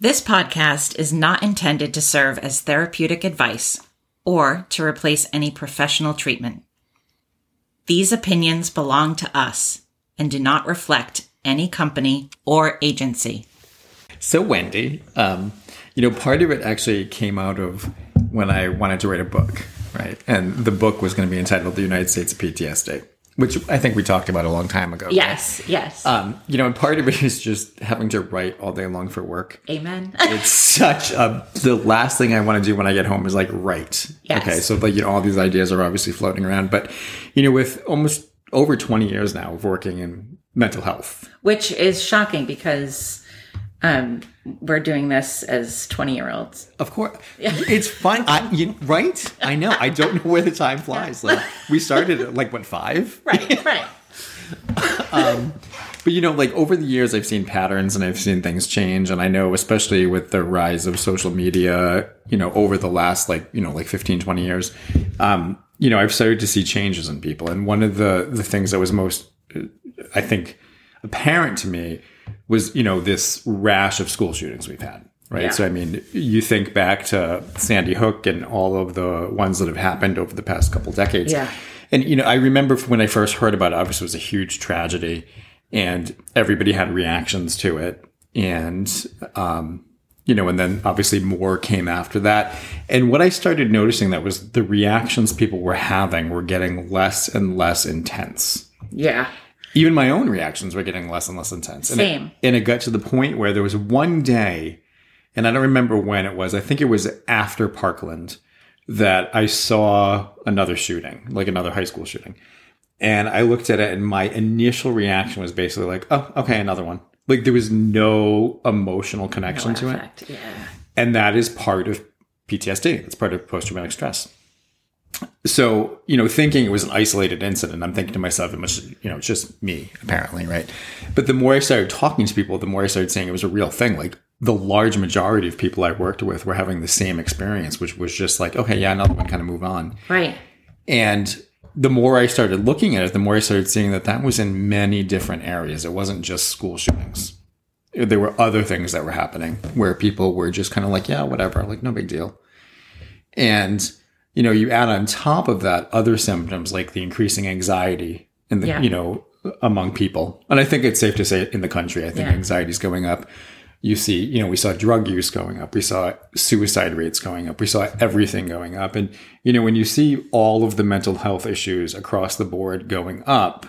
This podcast is not intended to serve as therapeutic advice or to replace any professional treatment. These opinions belong to us and do not reflect any company or agency. So, Wendy, um, you know, part of it actually came out of when I wanted to write a book, right? And the book was going to be entitled The United States of PTSD which I think we talked about a long time ago. Yes, right? yes. Um, you know, and part of it is just having to write all day long for work. Amen. it's such a the last thing I want to do when I get home is like write. Yes. Okay, so like you know all these ideas are obviously floating around, but you know with almost over twenty years now of working in mental health, which is shocking because um, we're doing this as 20 year olds. Of course. It's fun. I, you, right? I know. I don't know where the time flies. Like we started at like what, five? Right, right. um, but you know, like over the years, I've seen patterns and I've seen things change. And I know, especially with the rise of social media, you know, over the last like, you know, like 15, 20 years, um, you know, I've started to see changes in people. And one of the, the things that was most, I think, apparent to me was, you know, this rash of school shootings we've had. Right. Yeah. So, I mean, you think back to Sandy Hook and all of the ones that have happened over the past couple decades. Yeah. And, you know, I remember when I first heard about it, obviously it was a huge tragedy and everybody had reactions to it. And, um, you know, and then obviously more came after that. And what I started noticing that was the reactions people were having were getting less and less intense. Yeah even my own reactions were getting less and less intense. And Same. It, and it got to the point where there was one day, and I don't remember when it was. I think it was after Parkland that I saw another shooting, like another high school shooting. And I looked at it, and my initial reaction was basically like, "Oh, okay, another one." Like there was no emotional connection no to it. Yeah. And that is part of PTSD. That's part of post traumatic stress so you know thinking it was an isolated incident i'm thinking to myself it must you know it's just me apparently right? But the more i started talking to people the more i started saying it was a real thing. Like the large majority of people i worked with were having the same experience which was just like okay yeah another one kind of move on. Right. And the more i started looking at it the more i started seeing that that was in many different areas. It wasn't just school shootings. There were other things that were happening where people were just kind of like yeah whatever like no big deal. And you know, you add on top of that other symptoms like the increasing anxiety in the, yeah. you know, among people. And I think it's safe to say in the country, I think yeah. anxiety is going up. You see, you know, we saw drug use going up. We saw suicide rates going up. We saw everything going up. And, you know, when you see all of the mental health issues across the board going up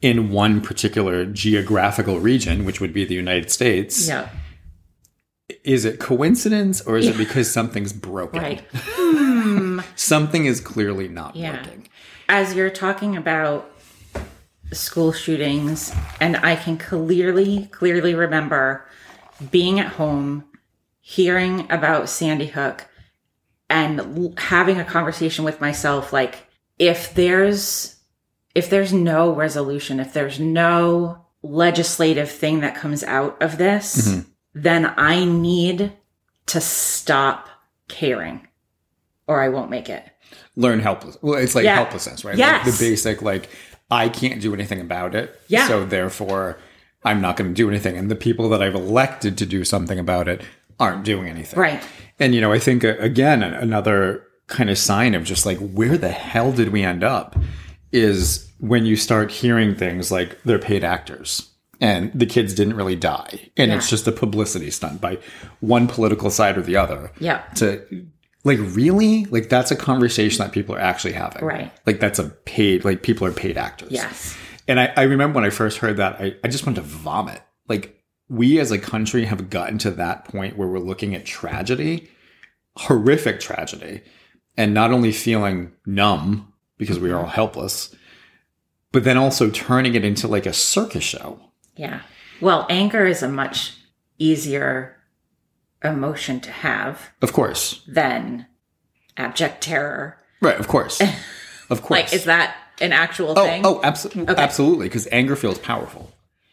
in one particular geographical region, which would be the United States. Yeah is it coincidence or is yeah. it because something's broken? Right. Hmm. Something is clearly not yeah. working. As you're talking about school shootings, and I can clearly, clearly remember being at home, hearing about Sandy Hook, and having a conversation with myself like, if there's if there's no resolution, if there's no legislative thing that comes out of this, mm-hmm then I need to stop caring or I won't make it. Learn helpless. Well, it's like yeah. helplessness, right? Yes. Like the basic, like, I can't do anything about it. Yeah. So therefore, I'm not going to do anything. And the people that I've elected to do something about it aren't doing anything. Right. And, you know, I think, uh, again, another kind of sign of just like, where the hell did we end up is when you start hearing things like they're paid actors and the kids didn't really die. And yeah. it's just a publicity stunt by one political side or the other yeah. to like really? Like that's a conversation that people are actually having. Right. Like that's a paid like people are paid actors. Yes. And i, I remember when i first heard that I, I just wanted to vomit. Like we as a country have gotten to that point where we're looking at tragedy horrific tragedy and not only feeling numb because we are all helpless but then also turning it into like a circus show yeah. Well, anger is a much easier emotion to have. Of course. Than abject terror. Right, of course. Of course. like, is that an actual oh, thing? Oh, absolutely. Okay. Absolutely. Because anger feels powerful.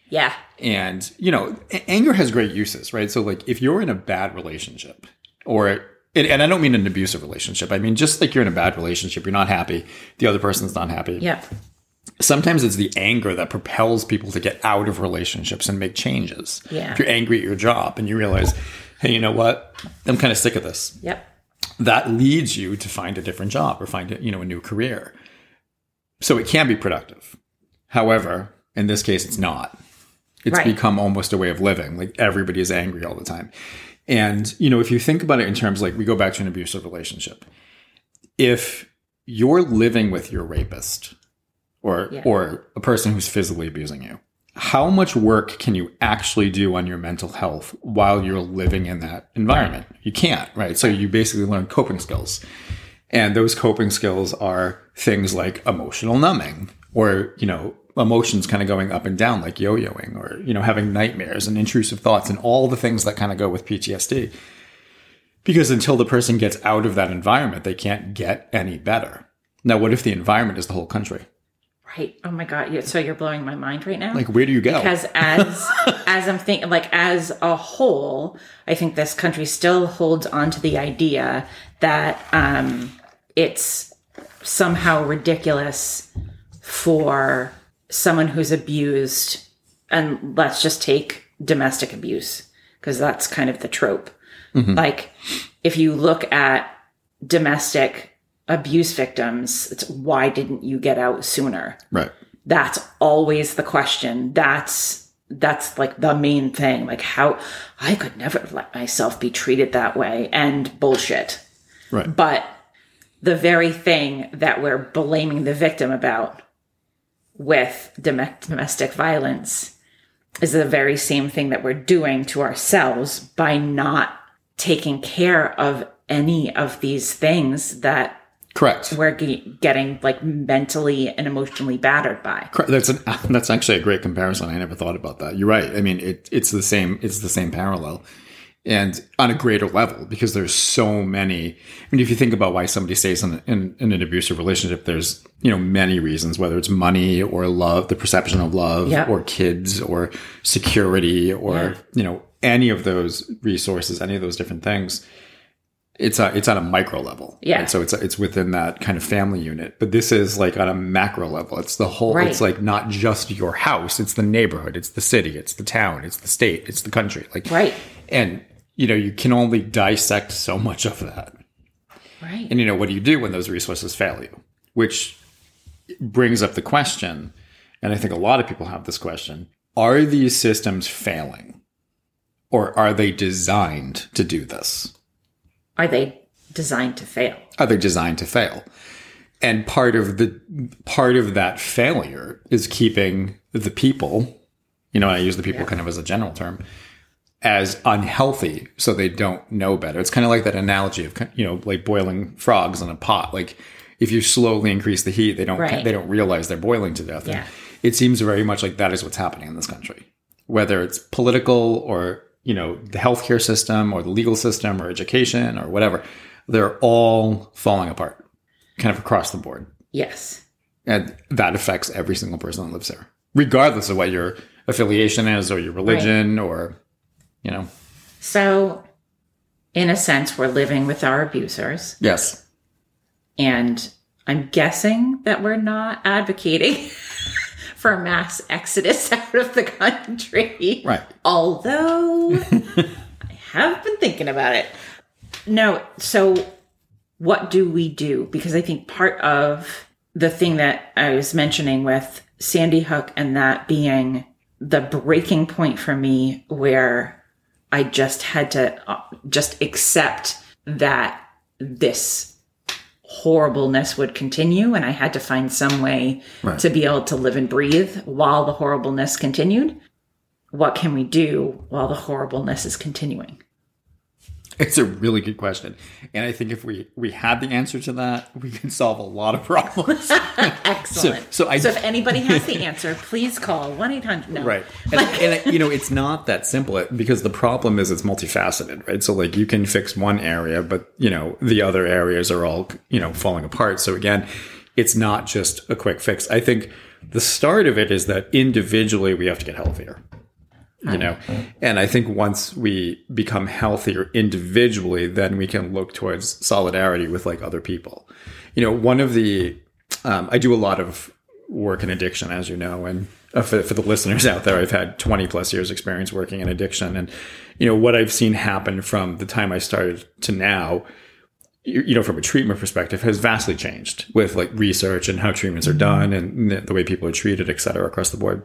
Yeah. And, you know, anger has great uses, right? So, like, if you're in a bad relationship, or, and I don't mean an abusive relationship, I mean, just like you're in a bad relationship, you're not happy, the other person's not happy. Yeah sometimes it's the anger that propels people to get out of relationships and make changes. Yeah. If you're angry at your job and you realize hey, you know what? I'm kind of sick of this. Yep. That leads you to find a different job or find you know a new career. So it can be productive. However, in this case, it's not. It's Right. become almost a way of living. Like everybody is angry all the time. And, you know, if you think about it in terms like we go back to an abusive relationship, if you're living with your rapist or Yeah. or a person who's physically abusing you, how much work can you actually do on your mental health while you're living in that environment? You can't, right? So you basically learn coping skills. And those coping skills are things like emotional numbing or, you know, emotions kind of going up and down like yo-yoing or, you know, having nightmares and intrusive thoughts and all the things that kind of go with PTSD. Because until the person gets out of that environment, they can't get any better. Now, what if the environment is the whole country? Right. Oh my god. Yeah, So you're blowing my mind right now. Like, where do you go? because as as I'm thinking, like as a whole, I think this country still holds on to the idea that um, it's somehow ridiculous for someone who's abused, and let's just take domestic abuse because that's kind of the trope. Like, if you look at domestic abuse victims, it's why didn't you get out sooner? right. that's always the question that's that's like the main thing like how i could never let myself be treated that way and bullshit Right. but the very thing that we're blaming the victim about with domestic violence is the very same thing that we're doing to ourselves by not taking care of any of these things that Correct. we're ge- getting like mentally and emotionally battered by. Correct. That's an, that's actually a great comparison. I never thought about that. You're right. I mean, it, it's the same. It's the same parallel, and on a greater level because there's so many. I mean, if you think about why somebody stays in, in, in an abusive relationship, there's you know many reasons. Whether it's money or love, the perception of love, Yeah. or kids, or security, or Yeah. you know any of those resources, any of those different things. It's a, it's on a micro level. Yeah. right? So it's it's within that kind of family unit. But this is like on a macro level. It's the whole. Right. It's like not just your house. It's the neighborhood. It's the city. It's the town. It's the state. It's the country. Like Right. And you know you can only dissect so much of that. Right. And you know what do you do when those resources fail you? Which brings up the question, and I think a lot of people have this question: Are these systems failing, or are they designed to do this? Are they designed to fail? are they designed to fail? And part of the part of that failure is keeping the people, you know, I use the people kind of as a general term, as unhealthy so they don't know better. It's kind of like that analogy of you know, like boiling frogs in a pot. Like if you slowly increase the heat, they don't Right. they don't realize they're boiling to death. And Yeah. It seems very much like that is what's happening in this country. Whether it's political or, you know, the healthcare system or the legal system or education or whatever, they're all falling apart kind of across the board. Yes. And that affects every single person that lives there, regardless of what your affiliation is or your religion or, you know. So, in a sense, we're living with our abusers. Yes. And I'm guessing that we're not advocating for mass exodus out of the country. Right. Although I have been thinking about it. No, so what do we do? Because I think part of the thing that I was mentioning with Sandy Hook and that being the breaking point for me where I just had to uh, just accept that this horribleness would continue and I had to find some way Right. to be able to live and breathe while the horribleness continued. What can we do while the horribleness is continuing? It's a really good question. And I think if we, we had the answer to that, we could solve a lot of problems. Excellent. so I- so if anybody has the answer, please call 1 800. No. Right. And, and you know, it's not that simple because the problem is it's multifaceted, right? So like you can fix one area, but you know, the other areas are all, you know, falling apart. So again, it's not just a quick fix. I think the start of it is that individually we have to get healthier. You know, and I think once we become healthier individually, then we can look towards solidarity with like other people. You know, one of the, um, I do a lot of work in addiction, as you know, and uh, for, for the listeners out there, I've had 20 plus years experience working in addiction. And, you know, what I've seen happen from the time I started to now, you know, from a treatment perspective has vastly changed with like research and how treatments are done and the- the way people are treated, et cetera, across the board.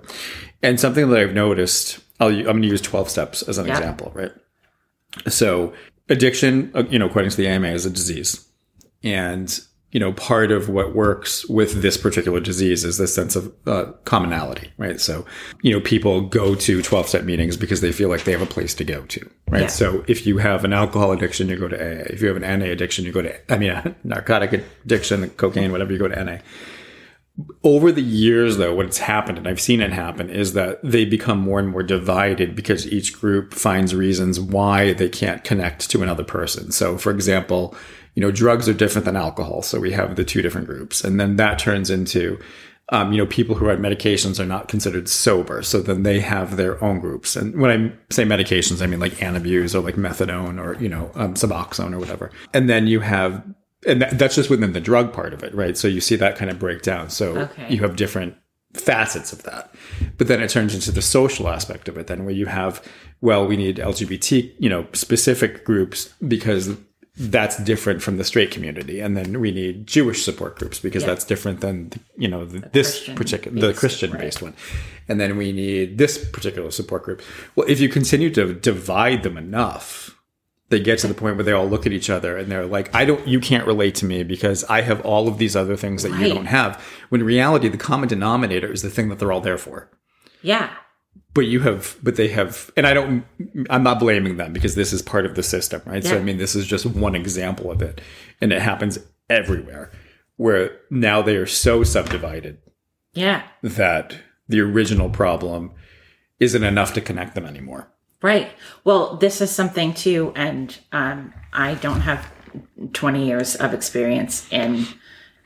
And something that I've noticed, I'll, I'm going to use 12 steps as an Yeah. example, right? So addiction, uh, you know, according to the AMA is a disease. And, you know, part of what works with this particular disease is this sense of uh, commonality, right? So, you know, people go to 12 step meetings because they feel like they have a place to go to, right? Yeah. So if you have an alcohol addiction, you go to AA. If you have an NA addiction, you go to, I mean, a narcotic addiction, cocaine, whatever, you go to NA. Over the years, though, what's happened, and I've seen it happen, is that they become more and more divided because each group finds reasons why they can't connect to another person. So, for example, you know, drugs are different than alcohol. So we have the two different groups. And then that turns into, um, you know, people who are on medications are not considered sober. So then they have their own groups. And when I say medications, I mean like Antabuse or like methadone or, you know, um, Suboxone or whatever. And then you have, and that, that's just within the drug part of it, right? So you see that kind of breakdown. So Okay. you have different facets of that. But then it turns into the social aspect of it then where you have, well, we need LGBT, you know, specific groups because that's different from the straight community. And then we need Jewish support groups because Yeah. that's different than, you know, the, this particular, the Christian right. based one. And then we need this particular support group. Well, if you continue to divide them enough, they get to the point where they all look at each other and they're like, I don't, you can't relate to me because I have all of these other things that you don't have. When in reality, the common denominator is the thing that they're all there for. Yeah. But you have, but they have, and I don't, I'm not blaming them because this is part of the system, right? yeah. So, I mean, this is just one example of it. And it happens everywhere where now they are so subdivided Yeah. that the original problem isn't enough to connect them anymore. Right. Well, this is something too, and um, I don't have 20 years of experience in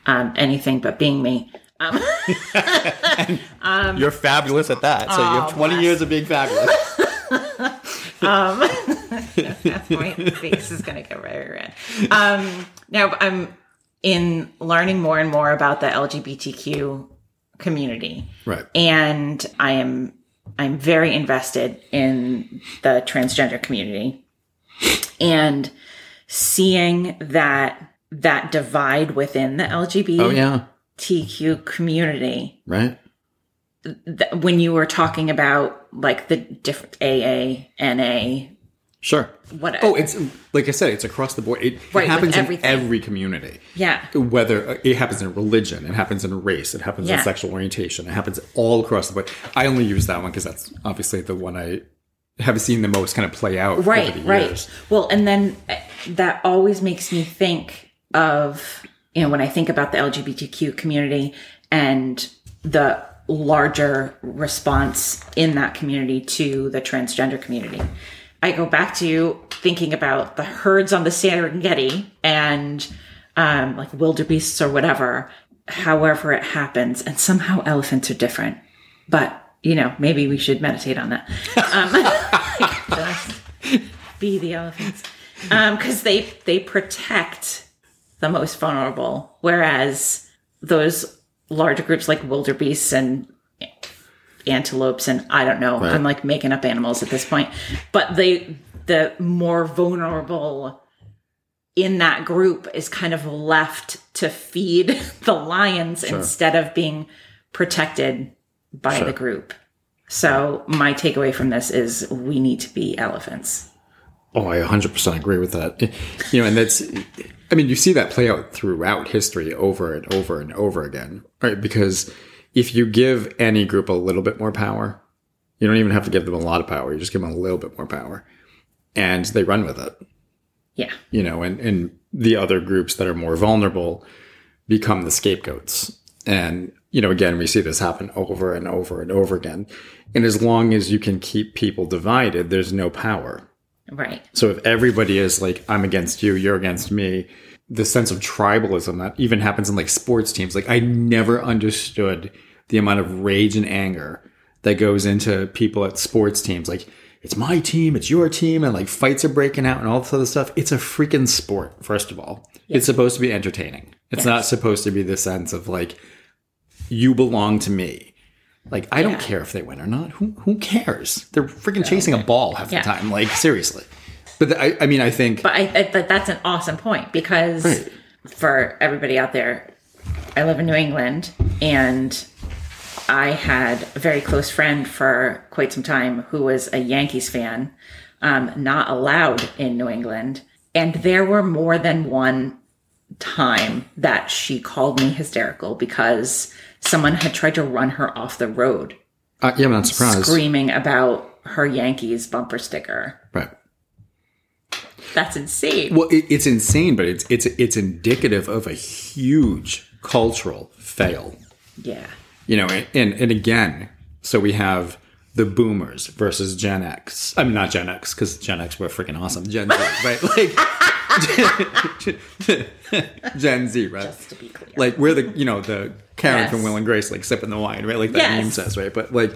um, anything but being me. Um, You're fabulous at that. So you have Oh, 20 bless. years of being fabulous. my face is going to get very red. Um, now, I'm in learning more and more about the LGBTQ community. right. and I am I'm very invested in the transgender community and seeing that that divide within the LGBTQ Oh, yeah. community Right. th- when you were talking about like the different AA, NA, Sure. what Oh, it's like I said, it's across the board. It, it Right, with happens in every community. yeah, Whether uh, it happens in religion, it happens in race, it happens in sexual orientation, it happens all across the board. I only use that one because that's obviously the one I have seen the most kind of play out right over the right well and then uh, that always makes me think of you know when i think about the lgbtq community and the larger response in that community to the transgender community i go back to thinking about the herds on the serengeti and um, like wildebeests or whatever however it happens and somehow elephants are different. But you know maybe we should meditate on that. Just be the elephants. Because they they protect the most vulnerable whereas those larger groups like wildebeests and antelopes and i don't know i'm like making up animals at this point but they the more vulnerable in that group is kind of left to feed the lions instead of being protected by Sure. the group so my takeaway from this is we need to be elephants Oh, I 100% agree with that. You know, and that's, I mean, you see that play out throughout history over and over and over again, right? Because if you give any group a little bit more power, you don't even have to give them a lot of power. You just give them a little bit more power and they run with it, yeah you know, and, and the other groups that are more vulnerable become the scapegoats. And, you know, again, we see this happen over and over and over again. And as long as you can keep people divided, there's no power. right So if everybody is like, I'm against you, you're against me, the sense of tribalism that even happens in like sports teams. Like I never understood the amount of rage and anger that goes into people at sports teams. Like it's my team, it's your team, and like fights are breaking out and all this other stuff. It's a freaking sport, first of all. It's supposed to be entertaining. It's not supposed to be the sense of like, you belong to me. Like I don't care if they win or not. Who who cares? They're freaking chasing a ball half Yeah. the time. Like seriously. But the, I, I mean, I think But I, I but that's an awesome point because Right. for everybody out there, I live in New England and I had a very close friend for quite some time who was a Yankees fan, um, not allowed in New England. And there were more than one time that she called me hysterical because someone had tried to run her off the road uh, yeah, I'm not surprised. screaming about her Yankees bumper sticker. Right. That's insane. Well, it, it's insane, but it's it's it's indicative of a huge cultural fail. Yeah. You know, and and, again, so we have the boomers versus Gen X. I mean, not Gen X because Gen X were freaking awesome. Gen Z, right? Like Gen Z, right? Just to be clear. like we're the you know the Karen Yes. from Will and Grace like sipping the wine, right? Like that Yes. meme says, right? But like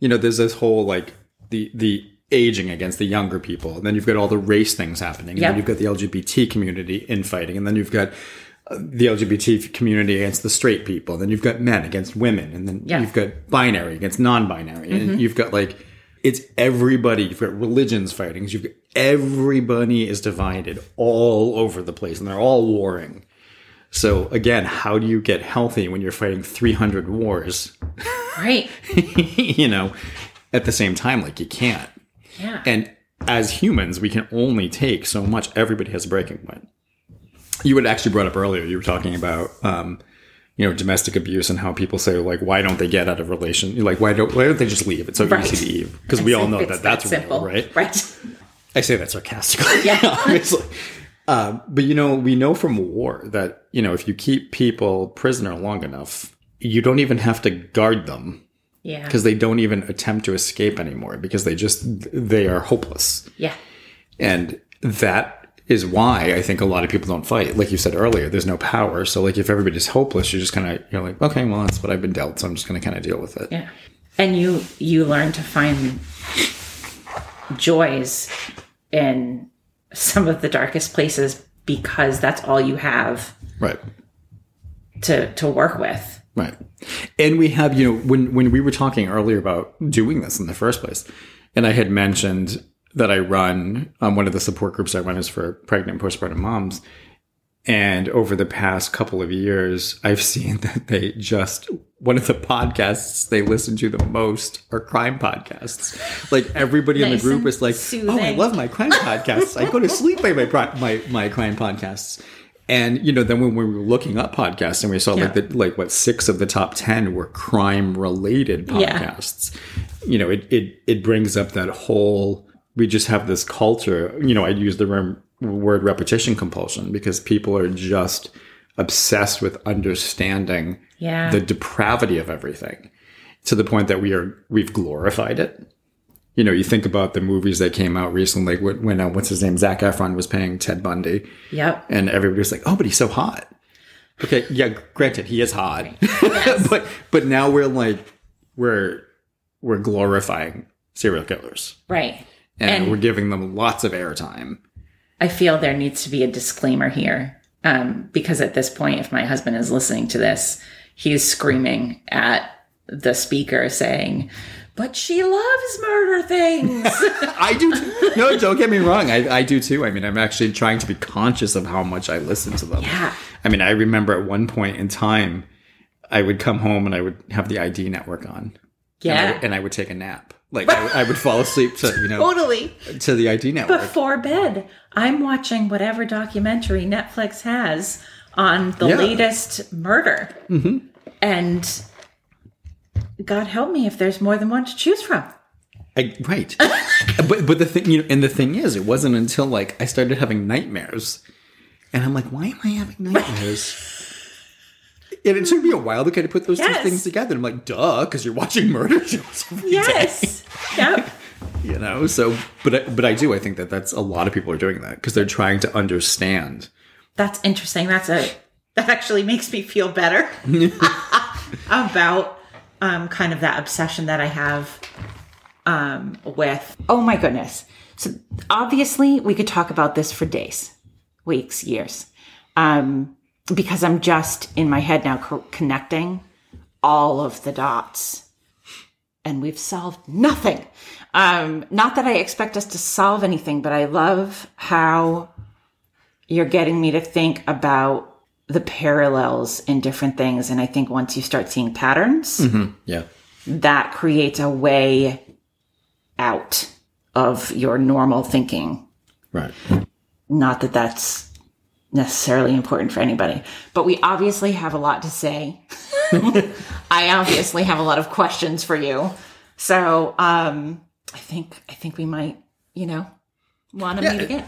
you know, there's this whole like the the aging against the younger people, and then you've got all the race things happening, and Yep. then you've got the LGBT community infighting, and then you've got uh, the LGBT community against the straight people, and then you've got men against women, and then Yeah. you've got binary against non-binary, and you've got like it's everybody. You've got religions fighting. You've got everybody is divided all over the place, and they're all warring. So again, how do you get healthy when you're fighting 300 wars, Right. you know, at the same time? Like you can't. Yeah. And as humans, we can only take so much. Everybody has a breaking point. You had actually brought up earlier. You were talking about, um, you know, domestic abuse and how people say like, why don't they get out of relation? Like, why don't why don't they just leave? It's so Right. easy to leave because we all know that that's simple. real, right? Right. I say that sarcastically, Yeah. obviously. Uh, but you know, we know from war that you know if you keep people prisoner long enough, you don't even have to guard them Yeah. because they don't even attempt to escape anymore because they just they are hopeless, Yeah. and that is why I think a lot of people don't fight. Like you said earlier, there's no power. So like if everybody's hopeless, you're just kind of you're like, okay, well that's what I've been dealt, so I'm just going to kind of deal with it. Yeah. And you you learn to find joys in some of the darkest places because that's all you have Right. to to work with. Right. And we have, you know, when when we were talking earlier about doing this in the first place, and I had mentioned that I run um, one of the support groups I run is for pregnant and postpartum moms. And over the past couple of years, I've seen that they just one of the podcasts they listen to the most are crime podcasts. Like everybody in the group is like, "Oh, I love my crime podcasts. I go to sleep by my my my crime podcasts." And you know, then when we were looking up podcasts and we saw like the like what six of the top ten were crime related podcasts, Yeah. You know, it it it brings up that whole we just have this culture. You know, I'd use the rem- word repetition compulsion because people are just obsessed with understanding Yeah. the depravity of everything to the point that we are we've glorified it. You know, you think about the movies that came out recently when, when uh, what's his name, Zac Efron was paying Ted Bundy, Yep. and everybody was like, "Oh, but he's so hot." Okay, yeah, granted, he is hot, but but now we're like we're we're glorifying serial killers, Right. and, And- we're giving them lots of airtime. I feel there needs to be a disclaimer here. Um, because at this point, if my husband is listening to this, he is screaming at the speaker saying, But she loves murder things. I do. Too. No, don't get me wrong. I, I do too. I mean, I'm actually trying to be conscious of how much I listen to them. Yeah. I mean, I remember at one point in time, I would come home and I would have the ID network on. And I, yeah. and I would take a nap. Like I, would- I would fall asleep to you know Totally. to the ID network. Before bed, I'm watching whatever documentary Netflix has on the Yeah. latest murder. Mm-hmm. And God help me if there's more than one to choose from. I, right. but but the thing you know, and the thing is, it wasn't until like I started having nightmares, and I'm like, why am I having nightmares? and it took me a while to kind of put those Yes. two things together. I'm like, duh, because you're watching murder shows. Yes. yep. you know. So, but I, but I do. I think that that's a lot of people are doing that because they're trying to understand. That's interesting. That's a that actually makes me feel better about um, kind of that obsession that I have um, with. Oh my goodness! So obviously, we could talk about this for days, weeks, years, um, because I'm just in my head now co- connecting all of the dots and we've solved nothing. Um, not that I expect us to solve anything, but I love how you're getting me to think about the parallels in different things. And I think once you start seeing patterns, Yeah. that creates a way out of your normal thinking. Right. Not that that's necessarily important for anybody, but we obviously have a lot to say. I obviously have a lot of questions for you. So, um, I think, I think we might, you know, want to meet again.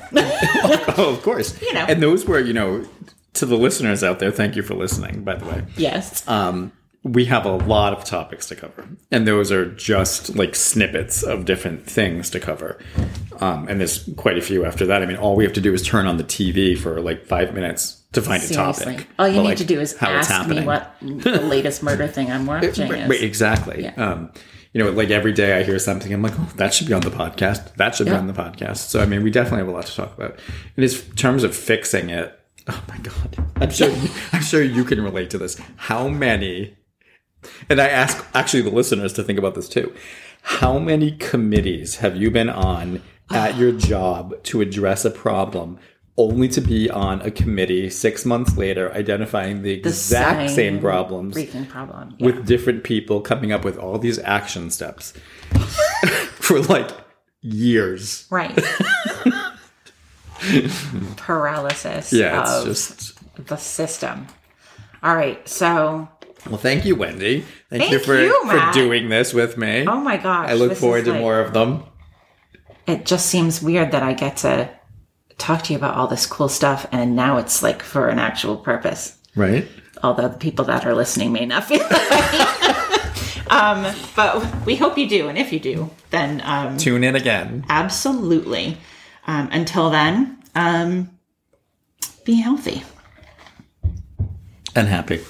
Oh, of course. You know. And those were, you know, to the listeners out there, thank you for listening, by the way. yes. Um, we have a lot of topics to cover, and those are just like snippets of different things to cover. Um, and there's quite a few after that. I mean, all we have to do is turn on the TV for like five minutes to find a topic. All you But, need like, to do is ask me what the latest murder thing I'm watching is. exactly. Um, you know, like every day I hear something, I'm like, oh, that should be on the podcast. That should be on the podcast. So, I mean, we definitely have a lot to talk about. And in terms of fixing it, oh my god, I'm sure, I'm sure you can relate to this. How many? And I ask actually the listeners to think about this too. How many committees have you been on at your job to address a problem? Only to be on a committee six months later, identifying the exact same, problems Freaking problem. Yeah. with different people coming up with all these action steps for like years. Right. Paralysis Yeah, it's of just the system. All right. So, well. Thank you, Wendy. Thank, Thank you for you, for doing this with me. oh my gosh. I look forward to like- more of them. It just seems weird that I get to talk to you about all this cool stuff and now it's like for an actual purpose. Right? Although the people that are listening may not feel like Um, but we hope you do. And if you do, then um, Tune in again. absolutely. Um, until then, um, be healthy. And happy.